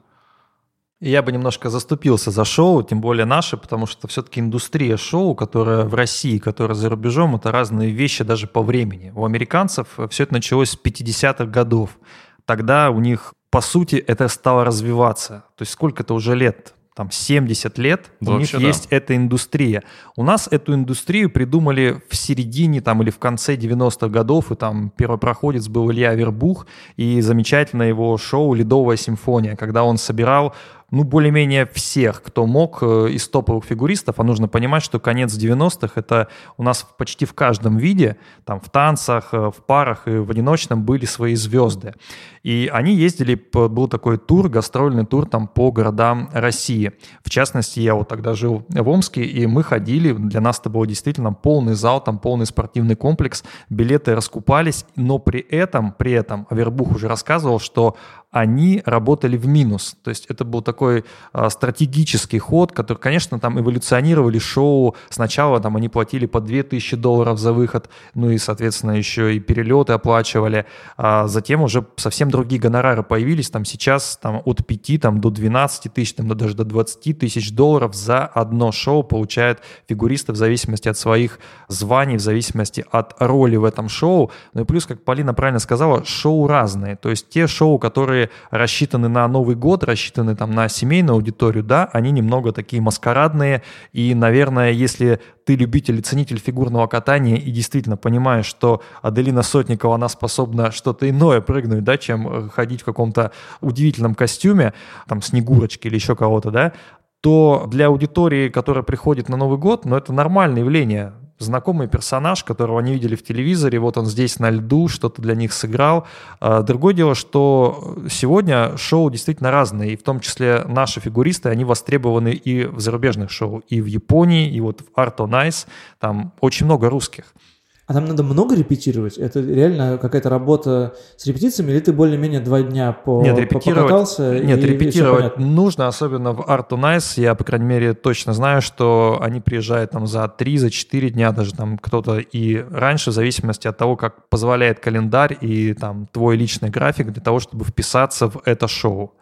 Я бы немножко заступился за шоу, тем более наши, потому что все-таки индустрия шоу, которая в России, которая за рубежом, это разные вещи даже по времени. У американцев все это началось с 50-х годов. Тогда у них, по сути, это стало развиваться. То есть сколько-то уже лет? Там 70 лет Да у них да. есть эта индустрия. У нас эту индустрию придумали в середине там, или в конце 90-х годов, и там первопроходец был Илья Вербух, и замечательное его шоу «Ледовая симфония», когда он собирал ну, более-менее всех, кто мог э, из топовых фигуристов, а нужно понимать, что конец 90-х это у нас почти в каждом виде, там в танцах, э, в парах и в одиночном были свои звезды. И они ездили, был такой тур, гастрольный тур там по городам России. В частности, я вот тогда жил в Омске, и мы ходили, для нас это было действительно полный зал, там полный спортивный комплекс, билеты раскупались, но при этом, при этом, Авербух уже рассказывал, что они работали в минус. То есть это был такой а, стратегический ход, который, конечно, там эволюционировали шоу. Сначала там они платили по 2000 долларов за выход, ну и, соответственно, еще и перелеты оплачивали. А затем уже совсем другие гонорары появились. Там сейчас там, от 5 там, до 12 тысяч, там, даже до 20 тысяч долларов за одно шоу получают фигуристы в зависимости от своих званий, в зависимости от роли в этом шоу. Ну и плюс, как Полина правильно сказала, шоу разные. То есть те шоу, которые которые рассчитаны на Новый год, рассчитаны там на семейную аудиторию, да, они немного такие маскарадные. И, наверное, если ты любитель и ценитель фигурного катания и действительно понимаешь, что Аделина Сотникова, она способна что-то иное прыгнуть, да, чем э, ходить в каком-то удивительном костюме, там, Снегурочки или еще кого-то, да, то для аудитории, которая приходит на Новый год, ну, это нормальное явление знакомый персонаж, которого они видели в телевизоре, вот он здесь на льду, что-то для них сыграл. А, другое дело, что сегодня шоу действительно разные, и в том числе наши фигуристы, они востребованы и в зарубежных шоу, и в Японии, и вот в Art on Ice, там очень много русских. А нам надо много репетировать? Это реально какая-то работа с репетициями, или ты более-менее два дня по Нет, репетировать, нет, и, репетировать нужно, особенно в Art to Nice. Я, по крайней мере, точно знаю, что они приезжают там за три, за четыре дня, даже там кто-то и раньше, в зависимости от того, как позволяет календарь и там твой личный график для того, чтобы вписаться в это шоу.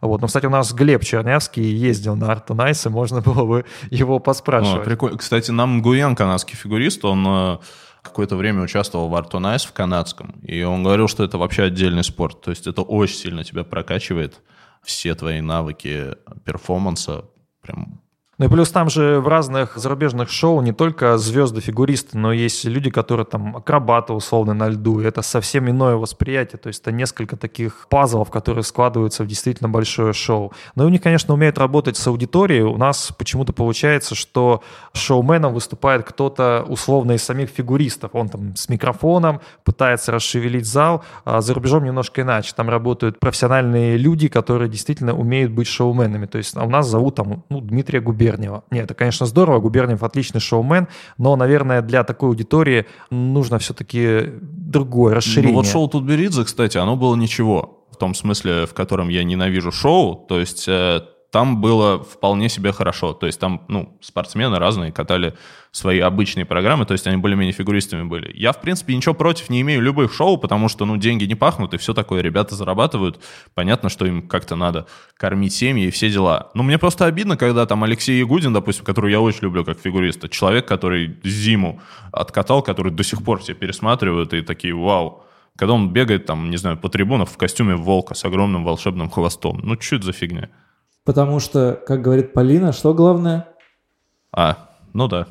Вот. Но, кстати, у нас Глеб Чернявский ездил на Art on Ice, и можно было бы его поспрашивать. О, прикольно. Кстати, Нам Нгуен, канадский фигурист, он э, какое-то время участвовал в Art on Ice в канадском, и он говорил, что это вообще отдельный спорт, то есть это очень сильно тебя прокачивает, все твои навыки перформанса прям ну и плюс там же в разных зарубежных шоу не только звезды-фигуристы, но есть люди, которые там акробаты условно на льду. И это совсем иное восприятие. То есть это несколько таких пазлов, которые складываются в действительно большое шоу. Но и у них, конечно, умеют работать с аудиторией. У нас почему-то получается, что шоуменом выступает кто-то условно из самих фигуристов. Он там с микрофоном пытается расшевелить зал. А за рубежом немножко иначе. Там работают профессиональные люди, которые действительно умеют быть шоуменами. То есть а у нас зовут там ну, Дмитрия Губернова Губерниева. Нет, это, конечно, здорово, Губерниев отличный шоумен, но, наверное, для такой аудитории нужно все-таки другое расширение. Ну вот шоу Тутберидзе, кстати, оно было ничего. В том смысле, в котором я ненавижу шоу, то есть э, там было вполне себе хорошо. То есть там, ну, спортсмены разные катали свои обычные программы, то есть они более-менее фигуристами были. Я, в принципе, ничего против не имею любых шоу, потому что, ну, деньги не пахнут, и все такое, ребята зарабатывают. Понятно, что им как-то надо кормить семьи и все дела. Но мне просто обидно, когда там Алексей Ягудин, допустим, которого я очень люблю как фигуриста, человек, который зиму откатал, который до сих пор все пересматривают и такие, вау, когда он бегает там, не знаю, по трибунам в костюме волка с огромным волшебным хвостом. Ну, что это за фигня? Потому что, как говорит Полина, что главное? А, ну да.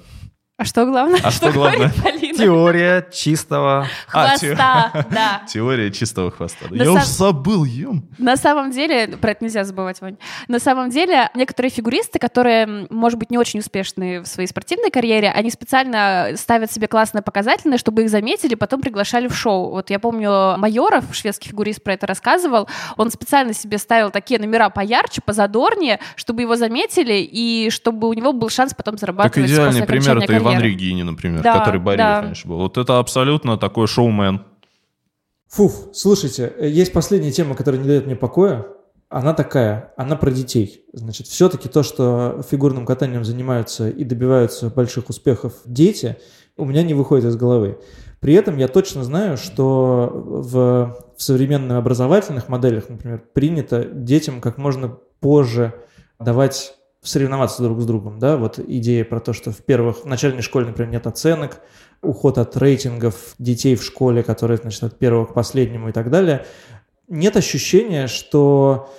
А что главное? А что, что главное? Теория чистого хвоста, а, да. Теория чистого хвоста. На Я сам... уж забыл, ем. На самом деле, про это нельзя забывать, Вань. На самом деле, некоторые фигуристы, которые, может быть, не очень успешны в своей спортивной карьере, они специально ставят себе классные показательные, чтобы их заметили, потом приглашали в шоу. Вот я помню, Майоров, шведский фигурист, про это рассказывал. Он специально себе ставил такие номера поярче, позадорнее, чтобы его заметили и чтобы у него был шанс потом зарабатывать Так идеальный пример это Иван Регини, например, да, который Борис да. Раньше был. Вот это абсолютно такой шоумен. Фуф, слушайте, есть последняя тема, которая не дает мне покоя. Она такая, она про детей. Значит, все-таки то, что фигурным катанием занимаются и добиваются больших успехов дети, у меня не выходит из головы. При этом я точно знаю, что в, в современных образовательных моделях, например, принято детям как можно позже давать соревноваться друг с другом, да, вот идея про то, что в первых, в начальной школе, например, нет оценок, уход от рейтингов детей в школе, которые, значит, от первого к последнему и так далее, нет ощущения, что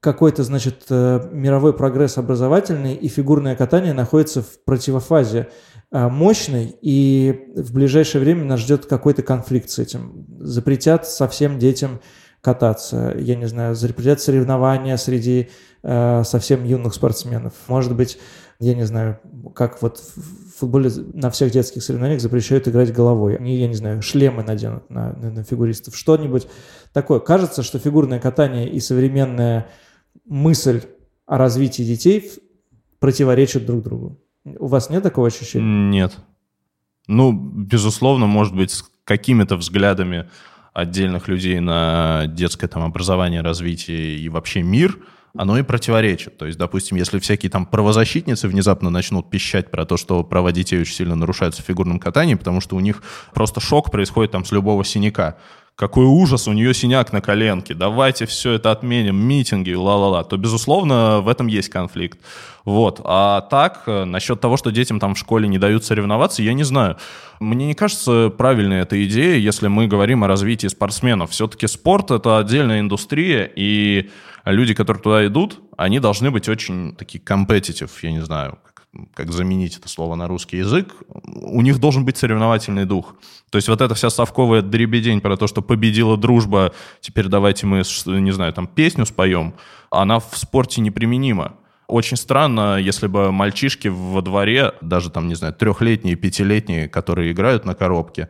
какой-то, значит, э, мировой прогресс образовательный и фигурное катание находится в противофазе э, мощной, и в ближайшее время нас ждет какой-то конфликт с этим. Запретят совсем детям кататься, я не знаю, запретят соревнования среди э, совсем юных спортсменов. Может быть, я не знаю, как вот в футболе на всех детских соревнованиях запрещают играть головой. Они, я не знаю, шлемы наденут на, на, на фигуристов. Что-нибудь такое. Кажется, что фигурное катание и современная мысль о развитии детей противоречат друг другу. У вас нет такого ощущения? Нет. Ну, безусловно, может быть, с какими-то взглядами отдельных людей на детское там образование, развитие и вообще мир, оно и противоречит. То есть, допустим, если всякие там правозащитницы внезапно начнут пищать про то, что права детей очень сильно нарушаются в фигурном катании, потому что у них просто шок происходит там с любого синяка, какой ужас, у нее синяк на коленке, давайте все это отменим, митинги, ла-ла-ла, то, безусловно, в этом есть конфликт. Вот. А так, э, насчет того, что детям там в школе не дают соревноваться, я не знаю. Мне не кажется правильной эта идея, если мы говорим о развитии спортсменов. Все-таки спорт — это отдельная индустрия, и люди, которые туда идут, они должны быть очень такие competitive, я не знаю, как заменить это слово на русский язык, у них должен быть соревновательный дух. То есть вот эта вся совковая дребедень про то, что победила дружба, теперь давайте мы, не знаю, там песню споем, она в спорте неприменима. Очень странно, если бы мальчишки во дворе, даже там, не знаю, трехлетние, пятилетние, которые играют на коробке,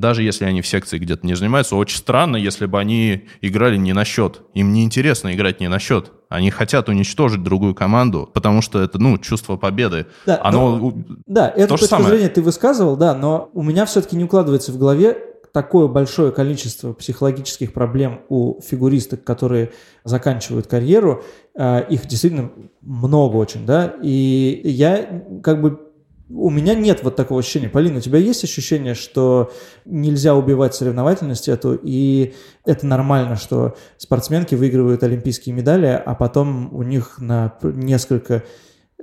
даже если они в секции где-то не занимаются, очень странно, если бы они играли не на счет. Им не интересно играть не на счет. Они хотят уничтожить другую команду, потому что это, ну, чувство победы. Да, Оно... но, да это то точку самое. зрения ты высказывал, да, но у меня все-таки не укладывается в голове такое большое количество психологических проблем у фигуристок, которые заканчивают карьеру, э, их действительно много очень, да, и я как бы у меня нет вот такого ощущения. Полина, у тебя есть ощущение, что нельзя убивать соревновательность эту, и это нормально, что спортсменки выигрывают олимпийские медали, а потом у них на несколько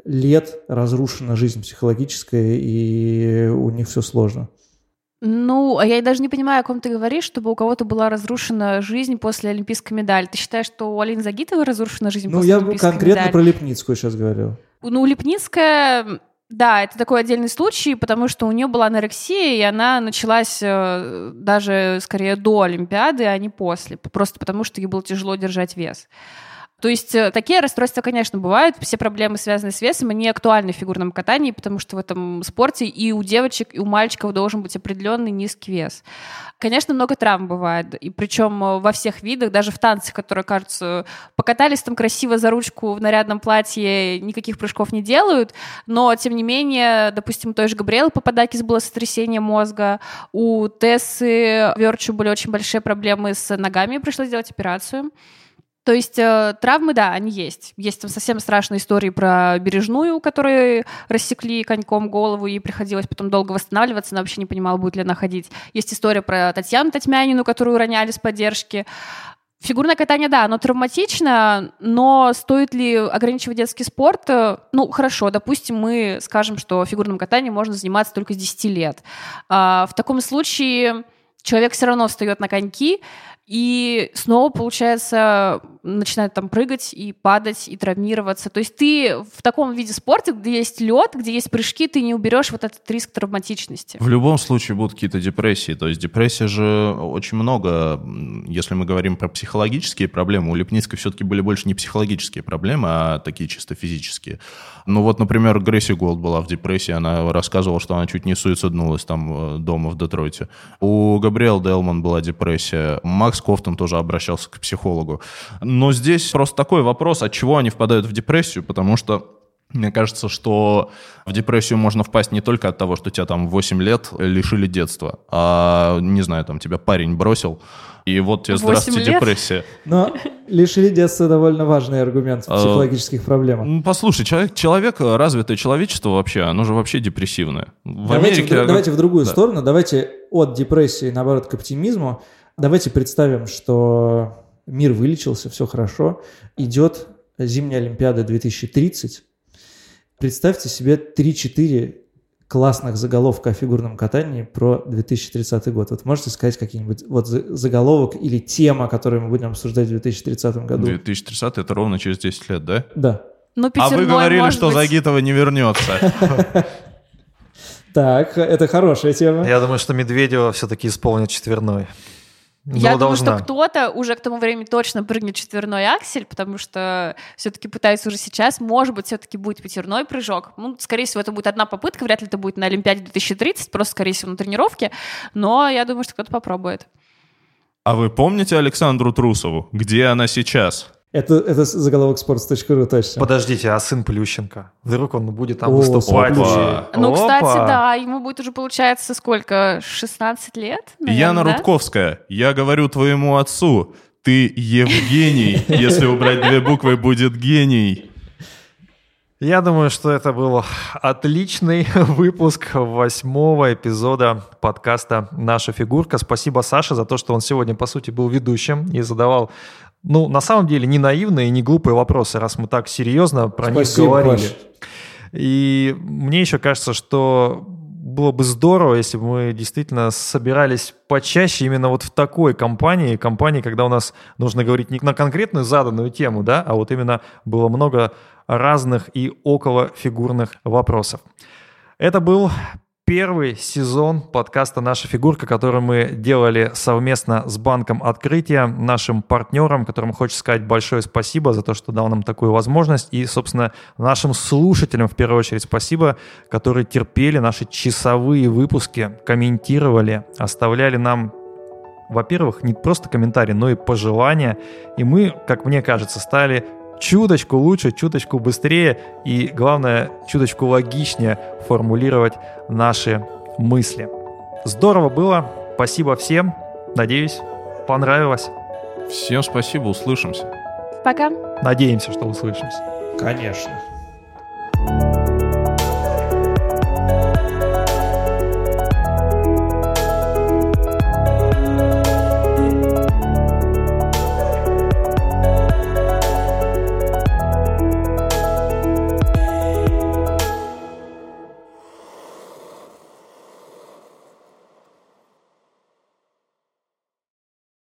лет разрушена жизнь психологическая, и у них все сложно? Ну, а я даже не понимаю, о ком ты говоришь, чтобы у кого-то была разрушена жизнь после олимпийской медали. Ты считаешь, что у Алины Загитовой разрушена жизнь ну, после олимпийской медали? Ну, я конкретно про Лепницкую сейчас говорил. Ну, Лепницкая да, это такой отдельный случай, потому что у нее была анорексия, и она началась э, даже скорее до Олимпиады, а не после, просто потому что ей было тяжело держать вес. То есть э, такие расстройства, конечно, бывают. Все проблемы, связанные с весом, они актуальны в фигурном катании, потому что в этом спорте и у девочек, и у мальчиков должен быть определенный низкий вес. Конечно, много травм бывает, и причем э, во всех видах, даже в танцах, которые, кажется, покатались там красиво за ручку в нарядном платье, никаких прыжков не делают, но, тем не менее, допустим, той же Габриэлы Пападакис было сотрясение мозга, у Тессы Верчу были очень большие проблемы с ногами, пришлось делать операцию. То есть э, травмы, да, они есть. Есть там совсем страшные истории про Бережную, которой рассекли коньком голову, и приходилось потом долго восстанавливаться, она вообще не понимала, будет ли она ходить. Есть история про Татьяну Татьмянину, которую роняли с поддержки. Фигурное катание, да, оно травматично, но стоит ли ограничивать детский спорт? Ну, хорошо, допустим, мы скажем, что фигурным катанием можно заниматься только с 10 лет. А, в таком случае человек все равно встает на коньки, и снова, получается, начинает там прыгать и падать, и травмироваться. То есть ты в таком виде спорта, где есть лед, где есть прыжки, ты не уберешь вот этот риск травматичности. В любом случае будут какие-то депрессии. То есть депрессия же очень много, если мы говорим про психологические проблемы, у Лепницкой все-таки были больше не психологические проблемы, а такие чисто физические. Ну вот, например, Грейси Голд была в депрессии, она рассказывала, что она чуть не суициднулась там э, дома в Детройте. У Габриэль Дейлман была депрессия, Макс Ковтун тоже обращался к психологу. Но здесь просто такой вопрос, от чего они впадают в депрессию, потому что мне кажется, что в депрессию можно впасть не только от того, что тебя там 8 лет лишили детства, а, не знаю, там тебя парень бросил, и вот тебе здравствуйте лет? депрессия. Но лишили детства довольно важный аргумент в а, психологических проблемах. Ну, послушай, человек, человек, развитое человечество вообще, оно же вообще депрессивное. В давайте, Америке... В, давайте в другую да. сторону, давайте от депрессии, наоборот, к оптимизму. Давайте представим, что мир вылечился, все хорошо, идет зимняя Олимпиада 2030. Представьте себе 3-4 классных заголовка о фигурном катании про 2030 год. Вот можете сказать какие-нибудь вот заголовок или тема, которую мы будем обсуждать в 2030 году? 2030 это ровно через 10 лет, да? Да. Ну, а вы говорили, что быть... Загитова не вернется. Так, это хорошая тема. Я думаю, что Медведева все-таки исполнит четверной. Но Я думаю, должна. что кто-то уже к тому времени точно прыгнет четверной аксель, потому что все-таки пытаются уже сейчас. Может быть, все-таки будет пятерной прыжок. Ну, скорее всего, это будет одна попытка, вряд ли это будет на Олимпиаде 2030, просто, скорее всего, на тренировке. Но я думаю, что кто-то попробует. А вы помните Александру Трусову? Где она сейчас? Это, это заголовок sports.ru точно. Подождите, а сын Плющенко? Вдруг он будет там О, выступать? сын Опа. Ну, кстати, Опа. да, ему будет уже, получается, сколько? 16 лет? наверное, Яна да? Рудковская, я говорю твоему отцу, ты Евгений. Если убрать две буквы, будет гений. Я думаю, что это был отличный выпуск восьмого эпизода подкаста «Наша фигурка». Спасибо Саше за то, что он сегодня, по сути, был ведущим и задавал, ну, на самом деле, не наивные, не глупые вопросы, раз мы так серьезно про них Спасибо, говорили. Паш. И мне еще кажется, что было бы здорово, если бы мы действительно собирались почаще именно вот в такой компании, компании, когда у нас нужно говорить не на конкретную заданную тему, да, а вот именно было много разных и околофигурных вопросов. Это был первый сезон подкаста «Наша фигурка», который мы делали совместно с Банком Открытия, нашим партнером, которому хочется сказать большое спасибо за то, что дал нам такую возможность, и, собственно, нашим слушателям в первую очередь спасибо, которые терпели наши часовые выпуски, комментировали, оставляли нам во-первых, не просто комментарии, но и пожелания. И мы, как мне кажется, стали чуточку лучше, чуточку быстрее и, главное, чуточку логичнее формулировать наши мысли. Здорово было. Спасибо всем. Надеюсь, понравилось. Всем спасибо, услышимся. Пока. Надеемся, что услышимся. Конечно.